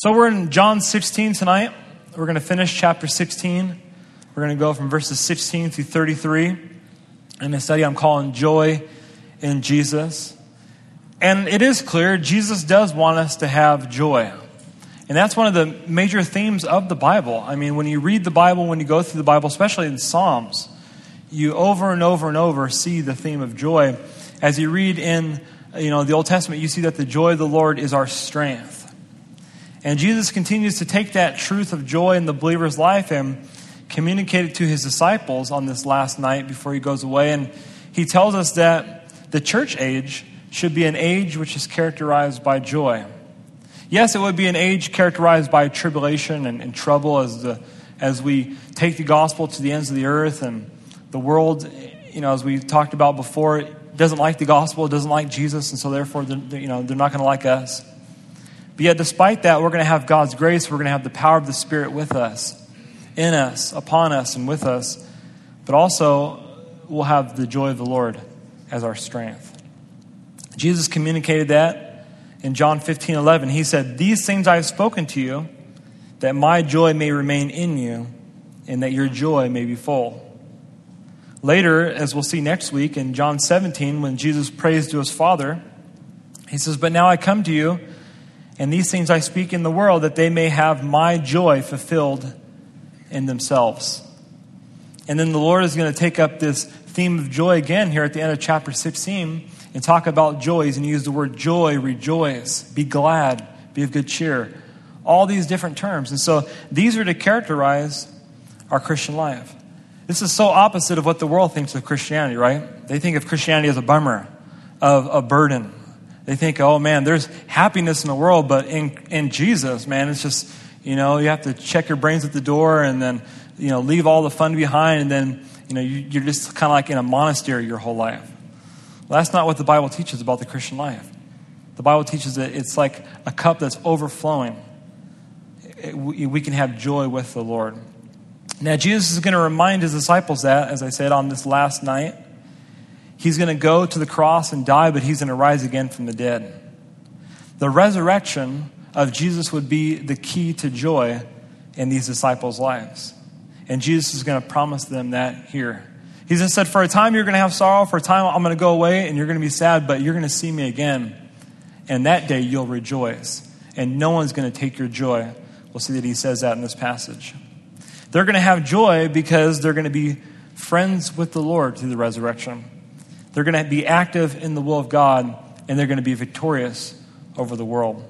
So we're in John 16 tonight. We're going to finish chapter 16. We're going to go from verses 16 through 33 in a study I'm calling Joy in Jesus. And it is clear Jesus does want us to have joy. And that's one of the major themes of the Bible. I mean, when you read the Bible, when you go through the Bible, especially in Psalms, you over and over and over see the theme of joy. As you read in you know, the Old Testament, you see that the joy of the Lord is our strength. And Jesus continues to take that truth of joy in the believer's life and communicate it to his disciples on this last night before he goes away. And he tells us that the church age should be an age which is characterized by joy. Yes, it would be an age characterized by tribulation and, and trouble as, the, as we take the gospel to the ends of the earth and the world, you know, as we talked about before, doesn't like the gospel, doesn't like Jesus, and so therefore, you know, they're not going to like us. But yet, despite that, we're going to have God's grace. We're going to have the power of the Spirit with us, in us, upon us, and with us. But also, we'll have the joy of the Lord as our strength. Jesus communicated that in John 15 11. He said, These things I have spoken to you, that my joy may remain in you, and that your joy may be full. Later, as we'll see next week in John 17, when Jesus prays to his Father, he says, But now I come to you and these things I speak in the world that they may have my joy fulfilled in themselves. And then the Lord is going to take up this theme of joy again here at the end of chapter 16 and talk about joys and use the word joy, rejoice, be glad, be of good cheer. All these different terms. And so these are to characterize our Christian life. This is so opposite of what the world thinks of Christianity, right? They think of Christianity as a bummer, of a burden, they think, oh man, there's happiness in the world, but in, in Jesus, man, it's just, you know, you have to check your brains at the door and then, you know, leave all the fun behind and then, you know, you, are just kind of like in a monastery your whole life. Well, that's not what the Bible teaches about the Christian life. The Bible teaches that it's like a cup that's overflowing. It, we, we can have joy with the Lord. Now, Jesus is going to remind his disciples that, as I said, on this last night. He's going to go to the cross and die, but he's going to rise again from the dead. The resurrection of Jesus would be the key to joy in these disciples' lives. And Jesus is going to promise them that here. He's just said, For a time you're going to have sorrow, for a time I'm going to go away and you're going to be sad, but you're going to see me again. And that day you'll rejoice. And no one's going to take your joy. We'll see that he says that in this passage. They're going to have joy because they're going to be friends with the Lord through the resurrection. They're going to be active in the will of God, and they're going to be victorious over the world.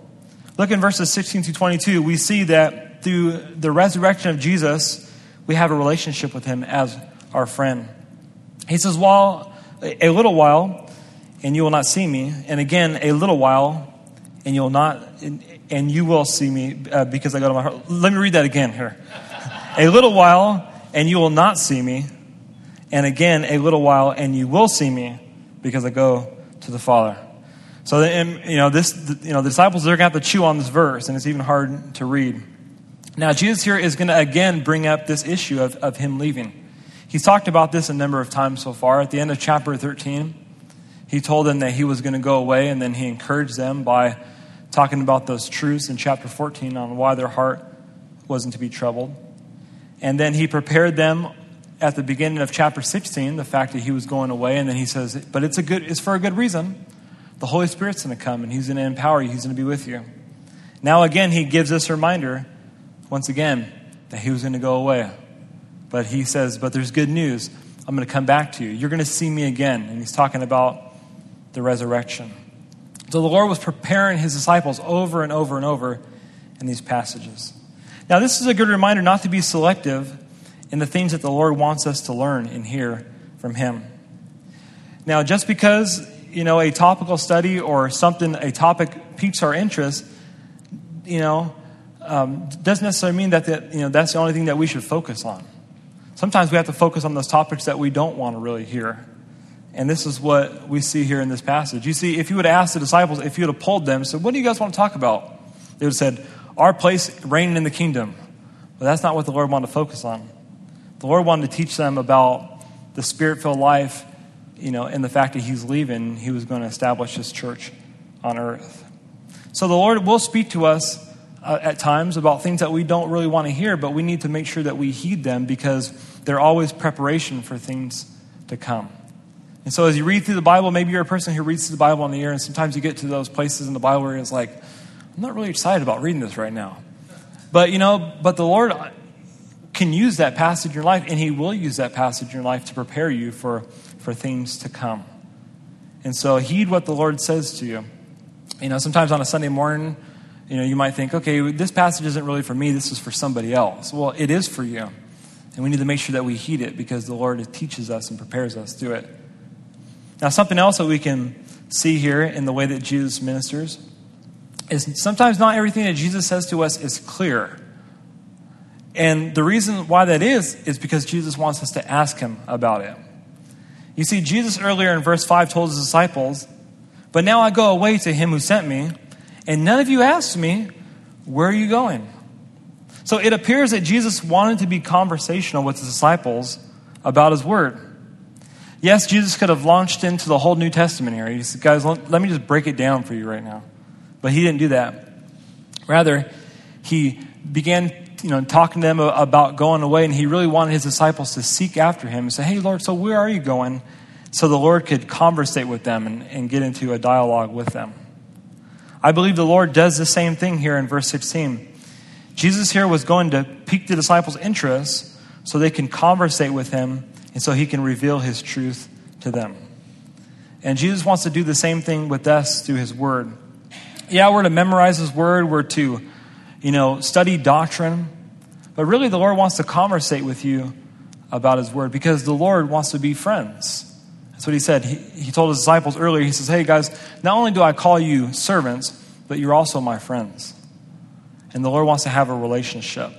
Look in verses 16 to 22. We see that through the resurrection of Jesus, we have a relationship with him as our friend. He says, While a little while, and you will not see me, and again a little while, and you'll not, and you will see me uh, because I go to my heart. Let me read that again here. a little while, and you will not see me, and again a little while, and you will see me because I go to the Father. So, and, you know, this, you know, the disciples are going to have to chew on this verse, and it's even hard to read. Now, Jesus here is going to again bring up this issue of, of him leaving. He's talked about this a number of times so far. At the end of chapter 13, he told them that he was going to go away, and then he encouraged them by talking about those truths in chapter 14 on why their heart wasn't to be troubled. And then he prepared them at the beginning of chapter 16 the fact that he was going away and then he says but it's a good it's for a good reason. The holy spirit's going to come and he's going to empower you he's going to be with you. Now again he gives a reminder once again that he was going to go away. But he says but there's good news. I'm going to come back to you. You're going to see me again. And he's talking about the resurrection. So the lord was preparing his disciples over and over and over in these passages. Now this is a good reminder not to be selective in the things that the Lord wants us to learn and hear from Him. Now, just because, you know, a topical study or something, a topic piques our interest, you know, um, doesn't necessarily mean that, the, you know, that's the only thing that we should focus on. Sometimes we have to focus on those topics that we don't want to really hear. And this is what we see here in this passage. You see, if you would have asked the disciples, if you would have polled them, said, What do you guys want to talk about? They would have said, Our place reigning in the kingdom. But that's not what the Lord wanted to focus on. The Lord wanted to teach them about the spirit filled life, you know, and the fact that He's leaving, He was going to establish His church on earth. So the Lord will speak to us uh, at times about things that we don't really want to hear, but we need to make sure that we heed them because they're always preparation for things to come. And so, as you read through the Bible, maybe you're a person who reads through the Bible in the year, and sometimes you get to those places in the Bible where it's like, I'm not really excited about reading this right now. But, you know, but the Lord can use that passage in your life, and He will use that passage in your life to prepare you for, for things to come. And so, heed what the Lord says to you. You know, sometimes on a Sunday morning, you know, you might think, okay, this passage isn't really for me, this is for somebody else. Well, it is for you. And we need to make sure that we heed it because the Lord teaches us and prepares us to it. Now, something else that we can see here in the way that Jesus ministers is sometimes not everything that Jesus says to us is clear. And the reason why that is, is because Jesus wants us to ask him about it. You see, Jesus earlier in verse 5 told his disciples, But now I go away to him who sent me and none of you asked me, Where are you going? So it appears that Jesus wanted to be conversational with his disciples about his word. Yes, Jesus could have launched into the whole New Testament here. He said, Guys, let me just break it down for you right now. But he didn't do that. Rather, he began you know, talking to them about going away, and he really wanted his disciples to seek after him and say, Hey, Lord, so where are you going? So the Lord could conversate with them and, and get into a dialogue with them. I believe the Lord does the same thing here in verse 16. Jesus here was going to pique the disciples' interest so they can conversate with him and so he can reveal his truth to them. And Jesus wants to do the same thing with us through his word. Yeah, we're to memorize his word, we're to, you know, study doctrine, but really the Lord wants to conversate with you about his word because the Lord wants to be friends. That's what he said. He, he told his disciples earlier, he says, Hey guys, not only do I call you servants, but you're also my friends. And the Lord wants to have a relationship.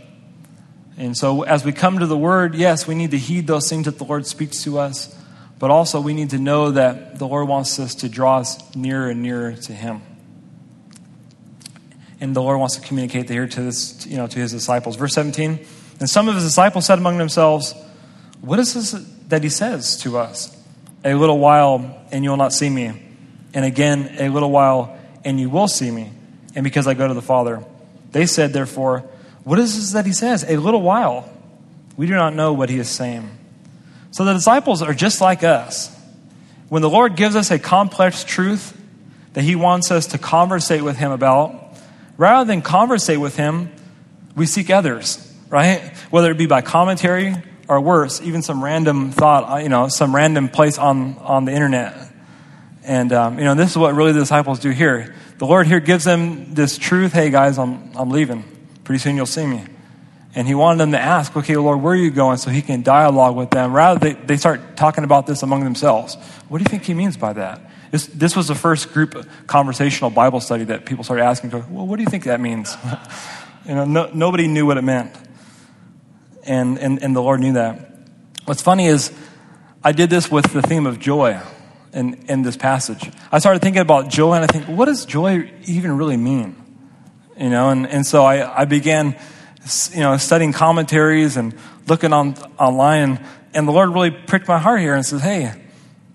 And so as we come to the word, yes, we need to heed those things that the Lord speaks to us, but also we need to know that the Lord wants us to draw us nearer and nearer to him. And the Lord wants to communicate here to this, you know, to his disciples. Verse 17, and some of his disciples said among themselves, What is this that he says to us? A little while, and you will not see me. And again, a little while, and you will see me. And because I go to the Father. They said, therefore, What is this that he says? A little while. We do not know what he is saying. So the disciples are just like us. When the Lord gives us a complex truth that he wants us to conversate with him about, rather than conversate with him, we seek others, right? Whether it be by commentary or worse, even some random thought, uh, you know, some random place on, on the internet. And, um, you know, this is what really the disciples do here. The Lord here gives them this truth hey, guys, I'm, I'm leaving. Pretty soon you'll see me. And he wanted them to ask, okay, Lord, where are you going? So he can dialogue with them. Rather, they, they start talking about this among themselves. What do you think he means by that? This, this was the first group conversational Bible study that people started asking, well, what do you think that means? you know, no, nobody knew what it meant and, and, and the Lord knew that. What's funny is I did this with the theme of joy in, in this passage. I started thinking about joy, and I think, what does joy even really mean? You know, and, and so I, I began, you know, studying commentaries and looking on online, and, and the Lord really pricked my heart here and says, hey,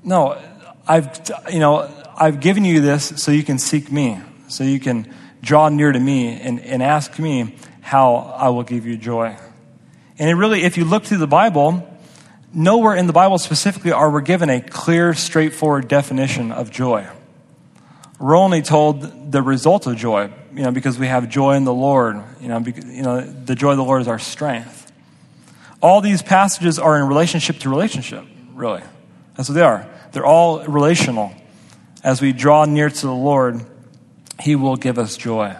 no, I've, you know, I've given you this so you can seek me, so you can draw near to me and, and ask me how I will give you joy. And it really, if you look through the Bible, nowhere in the Bible specifically are we given a clear, straightforward definition of joy. We're only told the result of joy, you know, because we have joy in the Lord. You know, because, you know, the joy of the Lord is our strength. All these passages are in relationship to relationship, really. That's what they are. They're all relational. As we draw near to the Lord, He will give us joy.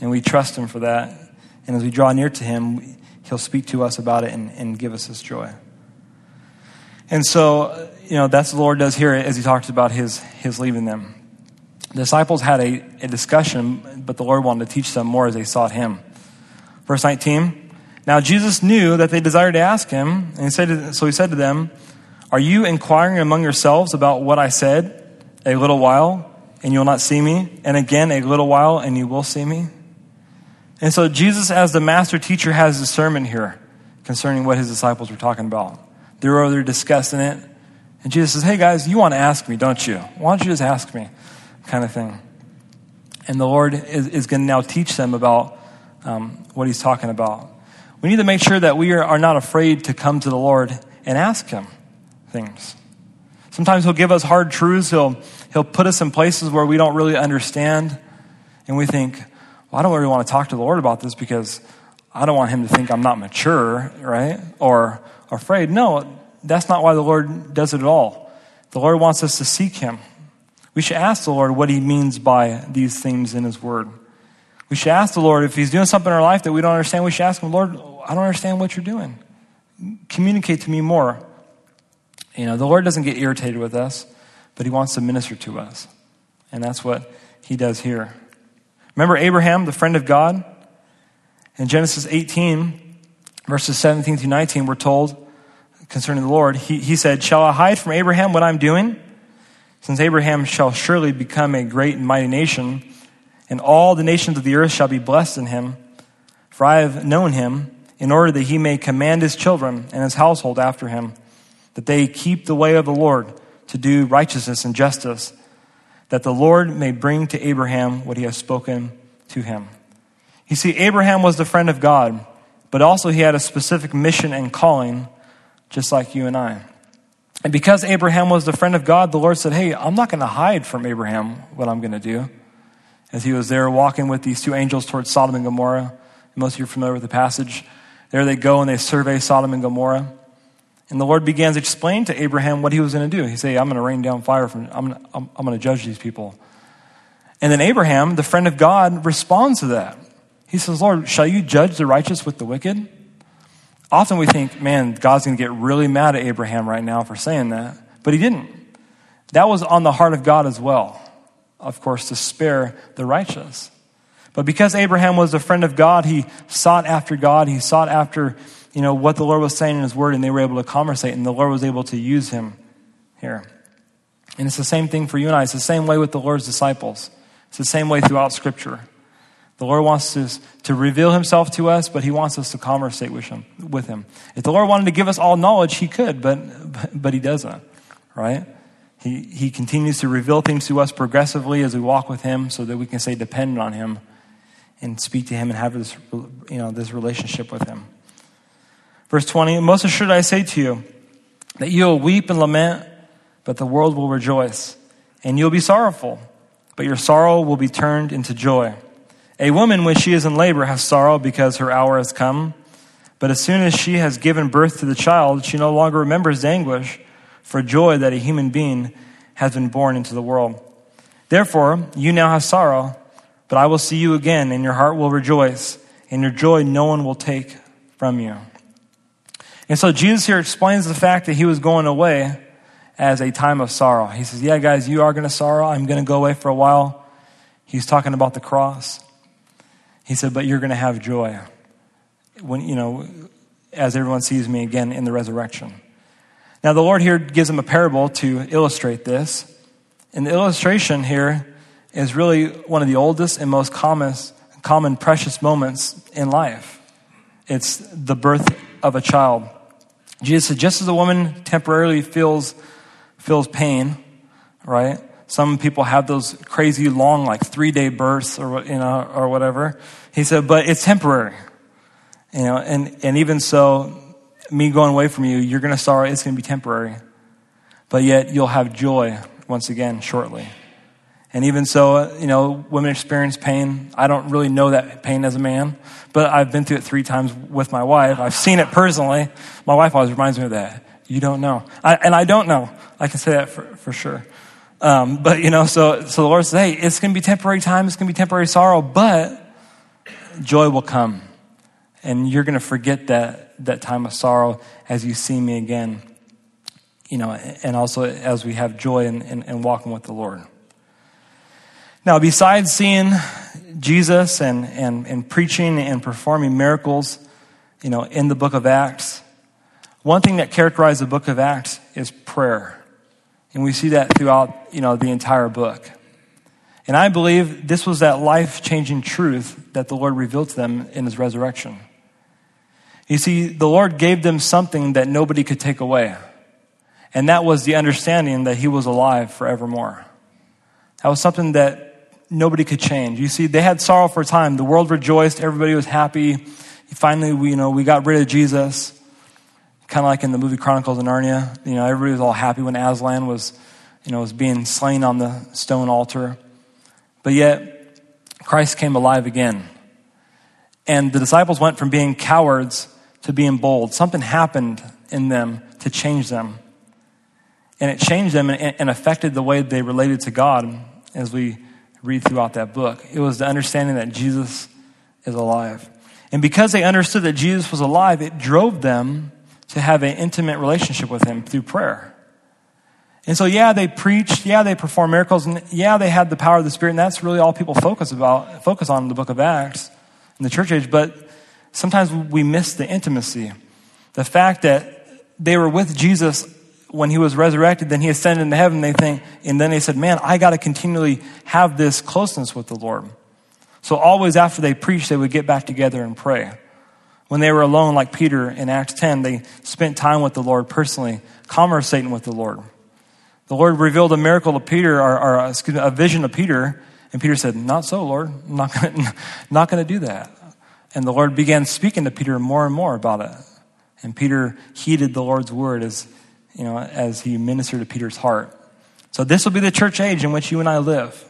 And we trust Him for that. And as we draw near to Him, He'll speak to us about it and, and give us His joy. And so, you know, that's the Lord does here as He talks about His, his leaving them. The disciples had a, a discussion, but the Lord wanted to teach them more as they sought Him. Verse 19 Now Jesus knew that they desired to ask Him, and he said to, so He said to them, Are you inquiring among yourselves about what I said? A little while, and you will not see me, and again a little while, and you will see me? And so Jesus, as the master teacher, has a sermon here concerning what his disciples were talking about. They're over there discussing it. And Jesus says, Hey guys, you want to ask me, don't you? Why don't you just ask me? Kind of thing. And the Lord is, is going to now teach them about um, what he's talking about. We need to make sure that we are, are not afraid to come to the Lord and ask him things. Sometimes he'll give us hard truths. He'll, he'll put us in places where we don't really understand. And we think, well, I don't really want to talk to the Lord about this because I don't want him to think I'm not mature, right? Or afraid. No, that's not why the Lord does it at all. The Lord wants us to seek him. We should ask the Lord what he means by these things in his word. We should ask the Lord if he's doing something in our life that we don't understand. We should ask him, Lord, I don't understand what you're doing. Communicate to me more. You know, the Lord doesn't get irritated with us, but he wants to minister to us. And that's what he does here. Remember Abraham, the friend of God? In Genesis 18, verses 17 through 19, we're told concerning the Lord, he, he said, Shall I hide from Abraham what I'm doing? Since Abraham shall surely become a great and mighty nation, and all the nations of the earth shall be blessed in him. For I have known him, in order that he may command his children and his household after him, that they keep the way of the Lord to do righteousness and justice, that the Lord may bring to Abraham what he has spoken to him. You see, Abraham was the friend of God, but also he had a specific mission and calling, just like you and I. And because Abraham was the friend of God, the Lord said, Hey, I'm not going to hide from Abraham what I'm going to do. As he was there walking with these two angels towards Sodom and Gomorrah, most of you are familiar with the passage. There they go and they survey Sodom and Gomorrah. And the Lord begins to explain to Abraham what he was going to do. He said, I'm going to rain down fire from, I'm, I'm, I'm going to judge these people. And then Abraham, the friend of God, responds to that. He says, Lord, shall you judge the righteous with the wicked? Often we think, man, God's going to get really mad at Abraham right now for saying that. But he didn't. That was on the heart of God as well, of course, to spare the righteous. But because Abraham was a friend of God, he sought after God. He sought after, you know, what the Lord was saying in his word, and they were able to conversate, and the Lord was able to use him here. And it's the same thing for you and I. It's the same way with the Lord's disciples. It's the same way throughout Scripture. The Lord wants to, to reveal himself to us, but he wants us to conversate with him, with him. If the Lord wanted to give us all knowledge, he could, but, but he doesn't, right? He, he continues to reveal things to us progressively as we walk with him so that we can stay dependent on him and speak to him and have this, you know, this relationship with him. Verse 20, most assured I say to you that you'll weep and lament, but the world will rejoice. And you'll be sorrowful, but your sorrow will be turned into joy. A woman, when she is in labor, has sorrow because her hour has come. But as soon as she has given birth to the child, she no longer remembers the anguish for joy that a human being has been born into the world. Therefore, you now have sorrow, but I will see you again, and your heart will rejoice, and your joy no one will take from you. And so Jesus here explains the fact that he was going away as a time of sorrow. He says, Yeah, guys, you are going to sorrow. I'm going to go away for a while. He's talking about the cross. He said, But you're going to have joy when, you know, as everyone sees me again in the resurrection. Now, the Lord here gives him a parable to illustrate this. And the illustration here is really one of the oldest and most common, common precious moments in life. It's the birth of a child. Jesus said, just as a woman temporarily feels, feels pain, right? Some people have those crazy long, like three day births or, you know, or whatever. He said, but it's temporary. You know, and, and even so, me going away from you, you're going to sorrow. It's going to be temporary. But yet you'll have joy once again shortly. And even so, you know, women experience pain. I don't really know that pain as a man, but I've been through it three times with my wife. I've seen it personally. My wife always reminds me of that. You don't know. I, and I don't know. I can say that for, for sure. Um, but you know, so so the Lord says, "Hey, it's going to be temporary time. It's going to be temporary sorrow, but joy will come, and you're going to forget that that time of sorrow as you see me again. You know, and also as we have joy in, in, in walking with the Lord." Now, besides seeing Jesus and, and, and preaching and performing miracles, you know, in the book of Acts, one thing that characterized the book of Acts is prayer. And we see that throughout, you know, the entire book. And I believe this was that life changing truth that the Lord revealed to them in his resurrection. You see, the Lord gave them something that nobody could take away. And that was the understanding that he was alive forevermore. That was something that nobody could change. You see, they had sorrow for a time. The world rejoiced. Everybody was happy. Finally, we, you know, we got rid of Jesus. Kind of like in the movie Chronicles of Narnia. You know, everybody was all happy when Aslan was, you know, was being slain on the stone altar. But yet, Christ came alive again. And the disciples went from being cowards to being bold. Something happened in them to change them. And it changed them and affected the way they related to God as we read throughout that book. It was the understanding that Jesus is alive. And because they understood that Jesus was alive, it drove them to have an intimate relationship with him through prayer. And so, yeah, they preached, yeah, they performed miracles, and yeah, they had the power of the Spirit, and that's really all people focus about, focus on in the book of Acts in the church age. But sometimes we miss the intimacy. The fact that they were with Jesus when he was resurrected, then he ascended into heaven, they think, and then they said, Man, I got to continually have this closeness with the Lord. So always after they preached, they would get back together and pray. When they were alone, like Peter in Acts 10, they spent time with the Lord personally, conversating with the Lord. The Lord revealed a miracle to Peter, or, or excuse me, a vision to Peter, and Peter said, Not so, Lord. I'm not going not to do that. And the Lord began speaking to Peter more and more about it. And Peter heeded the Lord's word as, you know, as he ministered to Peter's heart. So this will be the church age in which you and I live.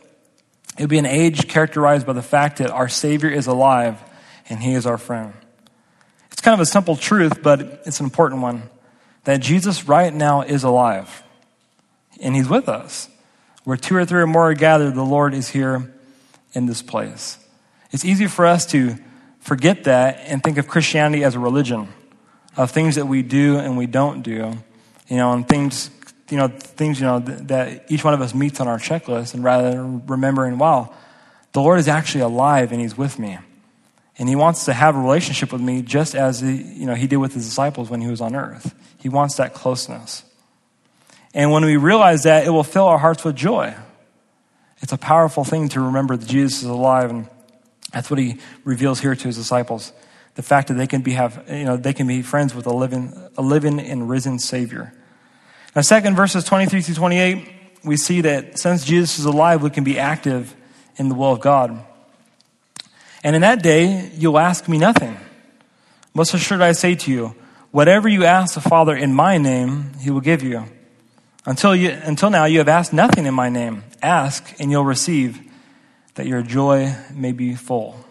It'll be an age characterized by the fact that our Savior is alive and he is our friend. It's kind of a simple truth, but it's an important one that Jesus right now is alive and he's with us. Where two or three or more are gathered, the Lord is here in this place. It's easy for us to forget that and think of Christianity as a religion of things that we do and we don't do, you know, and things, you know, things, you know, that each one of us meets on our checklist, and rather than remembering, wow, the Lord is actually alive and He's with me. And He wants to have a relationship with me just as he, you know, He did with His disciples when He was on earth. He wants that closeness. And when we realize that, it will fill our hearts with joy. It's a powerful thing to remember that Jesus is alive, and that's what He reveals here to His disciples the fact that they can be have you know they can be friends with a living a living and risen Savior. Now, second verses twenty three through twenty eight, we see that since Jesus is alive, we can be active in the will of God. And in that day, you'll ask me nothing. Most assured I say to you, whatever you ask the Father in my name, he will give you. Until, you, until now, you have asked nothing in my name. Ask, and you'll receive, that your joy may be full.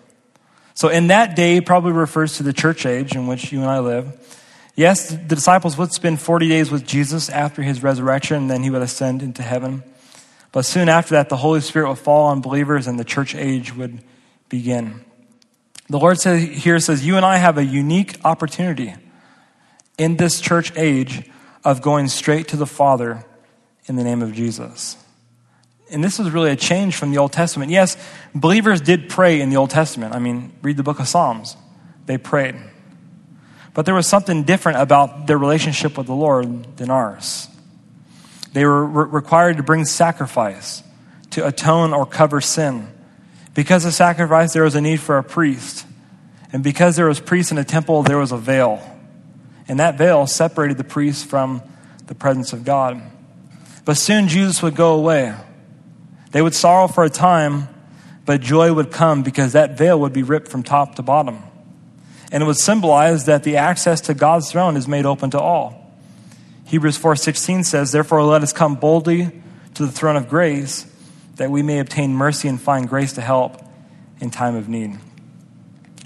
So, in that day, probably refers to the church age in which you and I live. Yes, the disciples would spend 40 days with Jesus after his resurrection, and then he would ascend into heaven. But soon after that, the Holy Spirit would fall on believers and the church age would begin. The Lord says, here says, You and I have a unique opportunity in this church age of going straight to the Father in the name of Jesus and this is really a change from the Old Testament. Yes, believers did pray in the Old Testament. I mean, read the book of Psalms. They prayed. But there was something different about their relationship with the Lord than ours. They were re- required to bring sacrifice to atone or cover sin. Because of sacrifice, there was a need for a priest. And because there was priests in a temple, there was a veil. And that veil separated the priest from the presence of God. But soon Jesus would go away. They would sorrow for a time, but joy would come because that veil would be ripped from top to bottom. And it would symbolize that the access to God's throne is made open to all. Hebrews 4:16 says, "Therefore let us come boldly to the throne of grace, that we may obtain mercy and find grace to help in time of need."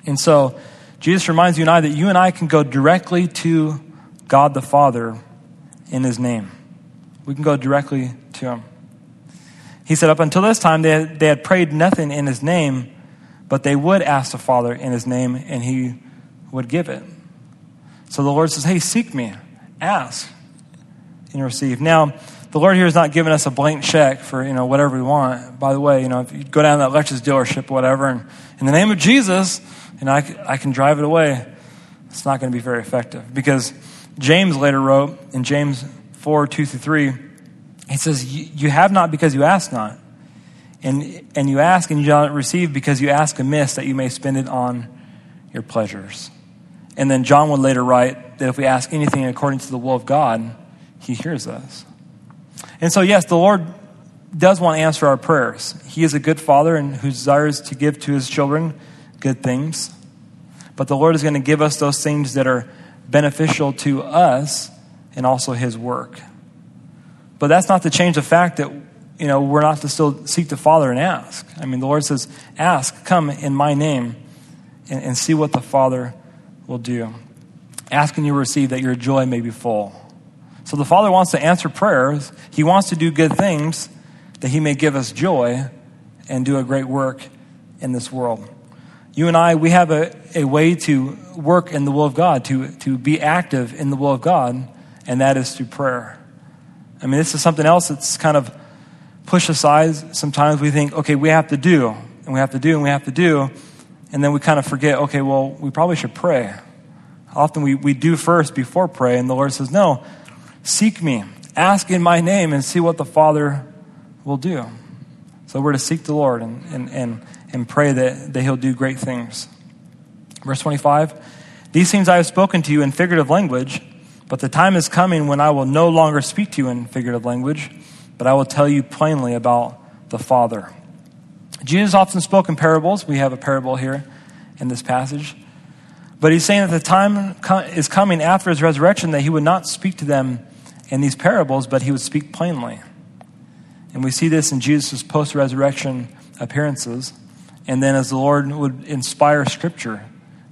And so, Jesus reminds you and I that you and I can go directly to God the Father in his name. We can go directly to him. He said, Up until this time, they had, they had prayed nothing in his name, but they would ask the Father in his name, and he would give it. So the Lord says, Hey, seek me, ask, and receive. Now, the Lord here is not giving us a blank check for, you know, whatever we want. By the way, you know, if you go down to that Lexus dealership or whatever, and in the name of Jesus, you know, I, I can drive it away, it's not going to be very effective. Because James later wrote in James 4 2 through 3, he says, You have not because you ask not. And, and you ask and you do not receive because you ask amiss that you may spend it on your pleasures. And then John would later write that if we ask anything according to the will of God, he hears us. And so, yes, the Lord does want to answer our prayers. He is a good father and who desires to give to his children good things. But the Lord is going to give us those things that are beneficial to us and also his work. But that's not to change the fact that you know we're not to still seek the Father and ask. I mean, the Lord says, "Ask, come in my name, and, and see what the Father will do. Ask and you receive, that your joy may be full." So the Father wants to answer prayers. He wants to do good things that He may give us joy and do a great work in this world. You and I, we have a, a way to work in the will of God, to, to be active in the will of God, and that is through prayer. I mean, this is something else that's kind of pushed aside. Sometimes we think, okay, we have to do, and we have to do, and we have to do, and then we kind of forget, okay, well, we probably should pray. Often we, we do first before pray, and the Lord says, no, seek me, ask in my name, and see what the Father will do. So we're to seek the Lord and, and, and and pray that, that he'll do great things. Verse 25 These things I have spoken to you in figurative language, but the time is coming when I will no longer speak to you in figurative language, but I will tell you plainly about the Father. Jesus often spoke in parables. We have a parable here in this passage. But he's saying that the time is coming after his resurrection that he would not speak to them in these parables, but he would speak plainly. And we see this in Jesus' post resurrection appearances. And then as the Lord would inspire Scripture,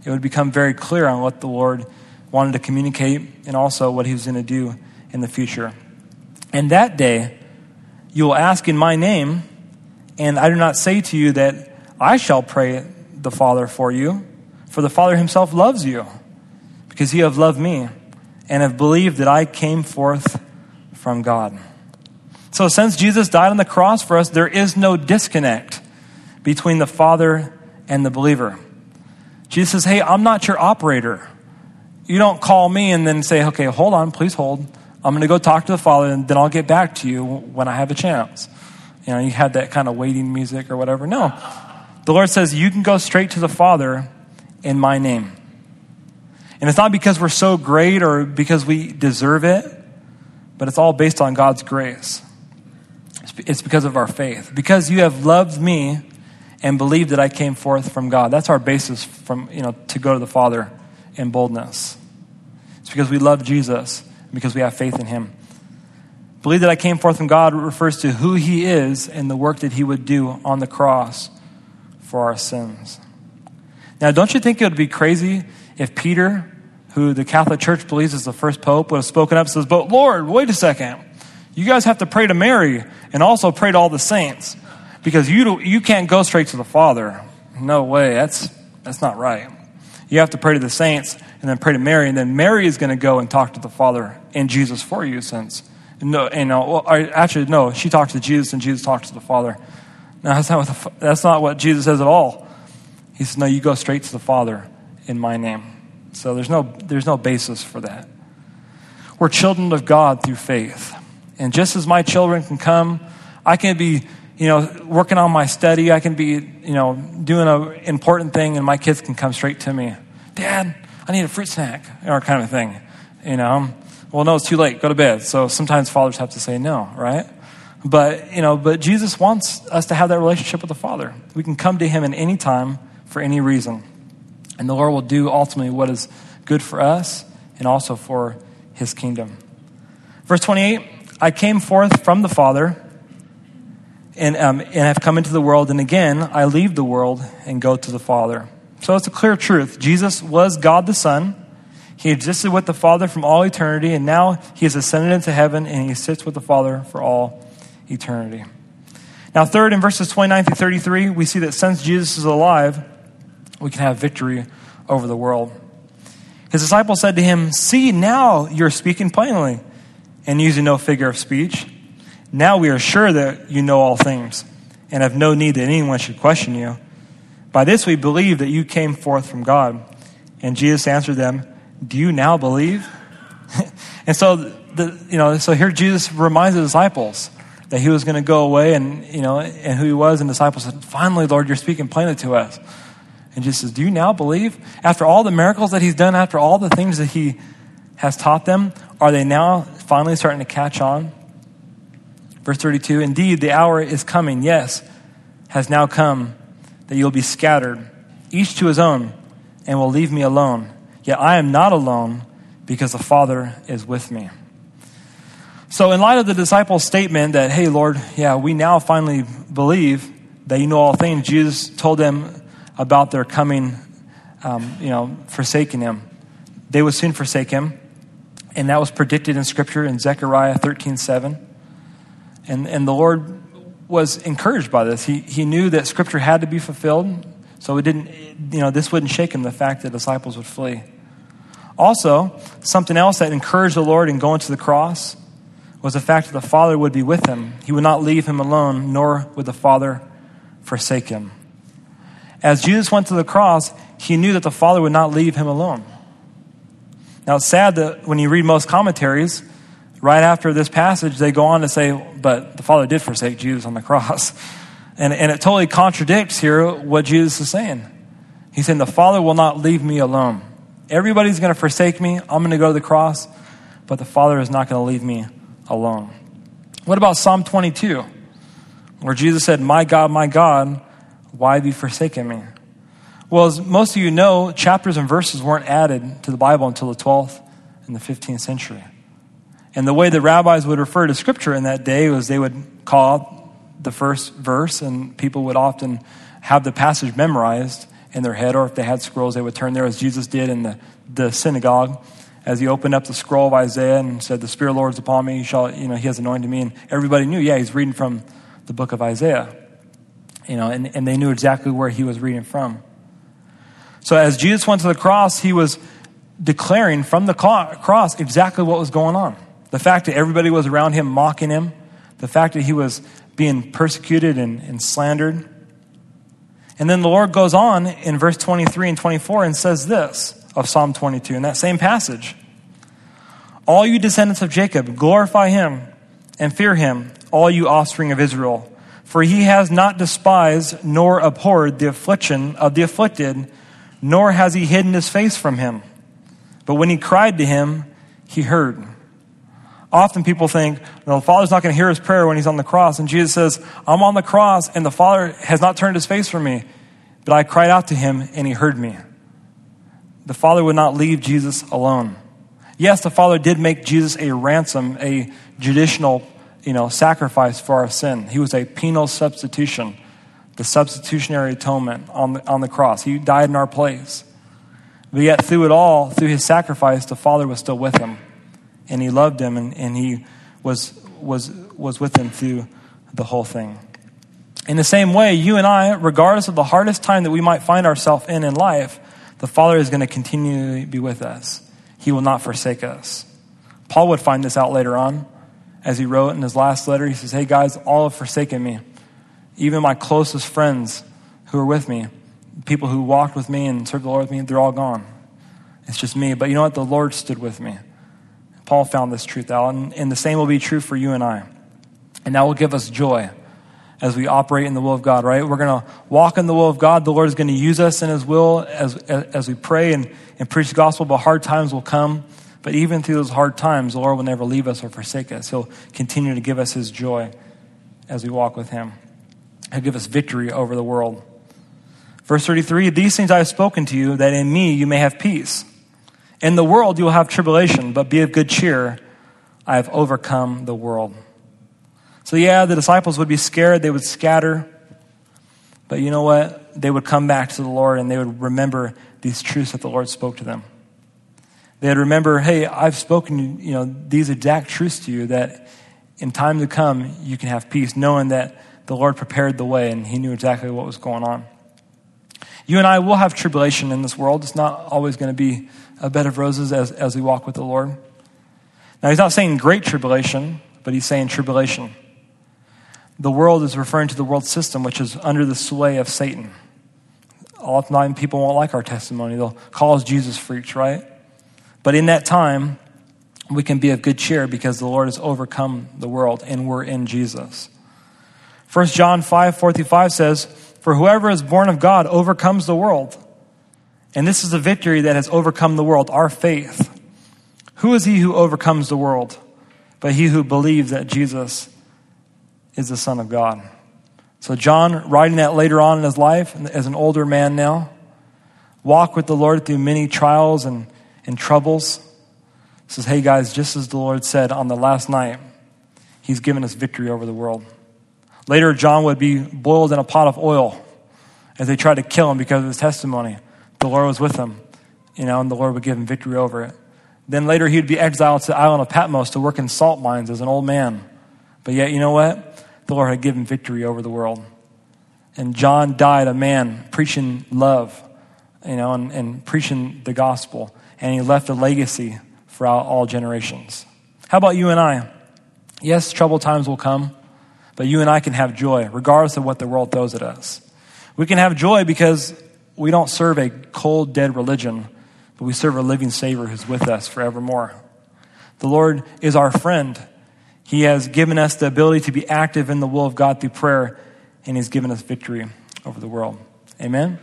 it would become very clear on what the Lord wanted to communicate and also what He was going to do in the future. And that day, you will ask in my name, and I do not say to you that I shall pray the Father for you, for the Father Himself loves you, because you have loved me and have believed that I came forth from God. So, since Jesus died on the cross for us, there is no disconnect between the Father and the believer. Jesus says, Hey, I'm not your operator. You don't call me and then say, Okay, hold on, please hold. I'm going to go talk to the Father and then I'll get back to you when I have a chance. You know, you had that kind of waiting music or whatever. No. The Lord says, You can go straight to the Father in my name. And it's not because we're so great or because we deserve it, but it's all based on God's grace. It's because of our faith. Because you have loved me and believed that I came forth from God. That's our basis from, you know, to go to the Father in boldness. It's because we love Jesus, because we have faith in him. Believe that I came forth from God refers to who he is and the work that he would do on the cross for our sins. Now, don't you think it would be crazy if Peter, who the Catholic Church believes is the first pope, would have spoken up and says, But Lord, wait a second. You guys have to pray to Mary and also pray to all the saints because you, you can't go straight to the Father. No way. That's, that's not right. You have to pray to the saints and then pray to Mary, and then Mary is going to go and talk to the Father and Jesus for you, since. No, you uh, know, well, actually, no, she talks to Jesus and Jesus talks to the Father. No, that's not, what the, that's not what Jesus says at all. He says, no, you go straight to the Father in my name. So there's no, there's no basis for that. We're children of God through faith. And just as my children can come, I can be you know, working on my study. I can be, you know, doing an important thing, and my kids can come straight to me. Dad, I need a fruit snack, or kind of thing. You know, well, no, it's too late. Go to bed. So sometimes fathers have to say no, right? But you know, but Jesus wants us to have that relationship with the Father. We can come to Him at any time for any reason, and the Lord will do ultimately what is good for us and also for His kingdom. Verse twenty-eight: I came forth from the Father and, um, and have come into the world, and again, I leave the world and go to the Father. So it's a clear truth. Jesus was God the Son. He existed with the Father from all eternity, and now he has ascended into heaven and he sits with the Father for all eternity. Now, third, in verses 29 through 33, we see that since Jesus is alive, we can have victory over the world. His disciples said to him, See, now you're speaking plainly and using no figure of speech. Now we are sure that you know all things and have no need that anyone should question you. By this we believe that you came forth from God. And Jesus answered them, Do you now believe? and so, the, you know, so here Jesus reminds the disciples that he was going to go away and, you know, and who he was. And the disciples said, Finally, Lord, you're speaking plainly to us. And Jesus says, Do you now believe? After all the miracles that he's done, after all the things that he has taught them, are they now finally starting to catch on? Verse 32 Indeed, the hour is coming, yes, has now come, that you'll be scattered, each to his own, and will leave me alone. Yet I am not alone, because the Father is with me. So, in light of the disciples' statement that, hey, Lord, yeah, we now finally believe that you know all things, Jesus told them about their coming, um, you know, forsaking him. They would soon forsake him. And that was predicted in Scripture in Zechariah 13 7. And, and the Lord was encouraged by this. He, he knew that Scripture had to be fulfilled, so it didn't, you know, this wouldn't shake him, the fact that disciples would flee. Also, something else that encouraged the Lord in going to the cross was the fact that the Father would be with him. He would not leave him alone, nor would the Father forsake him. As Jesus went to the cross, he knew that the Father would not leave him alone. Now, it's sad that when you read most commentaries, right after this passage, they go on to say, but the Father did forsake Jesus on the cross. And, and it totally contradicts here what Jesus is saying. He's saying, the Father will not leave me alone. Everybody's going to forsake me. I'm going to go to the cross, but the Father is not going to leave me alone. What about Psalm 22, where Jesus said, My God, my God, why have you forsaken me? Well, as most of you know, chapters and verses weren't added to the Bible until the 12th and the 15th century. And the way the rabbis would refer to scripture in that day was they would call the first verse, and people would often have the passage memorized in their head, or if they had scrolls, they would turn there, as Jesus did in the, the synagogue, as he opened up the scroll of Isaiah and said, The Spirit of the Lord is upon me, he shall, you know, he has anointed me. And everybody knew, yeah, he's reading from the book of Isaiah. You know, and, and they knew exactly where he was reading from. So as Jesus went to the cross, he was declaring from the cross exactly what was going on. The fact that everybody was around him mocking him, the fact that he was being persecuted and, and slandered. And then the Lord goes on in verse 23 and 24 and says this of Psalm 22 in that same passage All you descendants of Jacob, glorify him and fear him, all you offspring of Israel. For he has not despised nor abhorred the affliction of the afflicted, nor has he hidden his face from him. But when he cried to him, he heard. Often people think, the Father's not going to hear his prayer when he's on the cross. And Jesus says, I'm on the cross, and the Father has not turned his face from me. But I cried out to him, and he heard me. The Father would not leave Jesus alone. Yes, the Father did make Jesus a ransom, a judicial you know, sacrifice for our sin. He was a penal substitution, the substitutionary atonement on the, on the cross. He died in our place. But yet, through it all, through his sacrifice, the Father was still with him and he loved him and, and he was, was, was with him through the whole thing. In the same way, you and I, regardless of the hardest time that we might find ourselves in in life, the Father is going to continually be with us. He will not forsake us. Paul would find this out later on as he wrote in his last letter. He says, Hey guys, all have forsaken me. Even my closest friends who are with me, people who walked with me and served the Lord with me, they're all gone. It's just me. But you know what? The Lord stood with me. Paul found this truth out. And, and the same will be true for you and I. And that will give us joy as we operate in the will of God, right? We're going to walk in the will of God. The Lord is going to use us in His will as, as we pray and, and preach the gospel, but hard times will come. But even through those hard times, the Lord will never leave us or forsake us. He'll continue to give us His joy as we walk with Him. He'll give us victory over the world. Verse 33 These things I have spoken to you, that in me you may have peace. In the world you will have tribulation, but be of good cheer. I have overcome the world. So, yeah, the disciples would be scared, they would scatter. But you know what? They would come back to the Lord and they would remember these truths that the Lord spoke to them. They'd remember, hey, I've spoken, you know, these exact truths to you that in time to come you can have peace, knowing that the Lord prepared the way and He knew exactly what was going on. You and I will have tribulation in this world. It's not always going to be a bed of roses as, as we walk with the Lord. Now, he's not saying great tribulation, but he's saying tribulation. The world is referring to the world system, which is under the sway of Satan. Often people won't like our testimony. They'll call us Jesus freaks, right? But in that time, we can be of good cheer because the Lord has overcome the world and we're in Jesus. 1 John 5 45 says, For whoever is born of God overcomes the world. And this is the victory that has overcome the world, our faith. Who is he who overcomes the world? But he who believes that Jesus is the Son of God. So, John, writing that later on in his life, as an older man now, walk with the Lord through many trials and, and troubles. Says, hey guys, just as the Lord said on the last night, He's given us victory over the world. Later, John would be boiled in a pot of oil as they tried to kill him because of his testimony. The Lord was with him, you know, and the Lord would give him victory over it. Then later, he'd be exiled to the island of Patmos to work in salt mines as an old man. But yet, you know what? The Lord had given victory over the world. And John died a man preaching love, you know, and, and preaching the gospel. And he left a legacy for all generations. How about you and I? Yes, troubled times will come, but you and I can have joy regardless of what the world throws at us. We can have joy because we don't serve a cold, dead religion, but we serve a living Savior who's with us forevermore. The Lord is our friend. He has given us the ability to be active in the will of God through prayer, and He's given us victory over the world. Amen.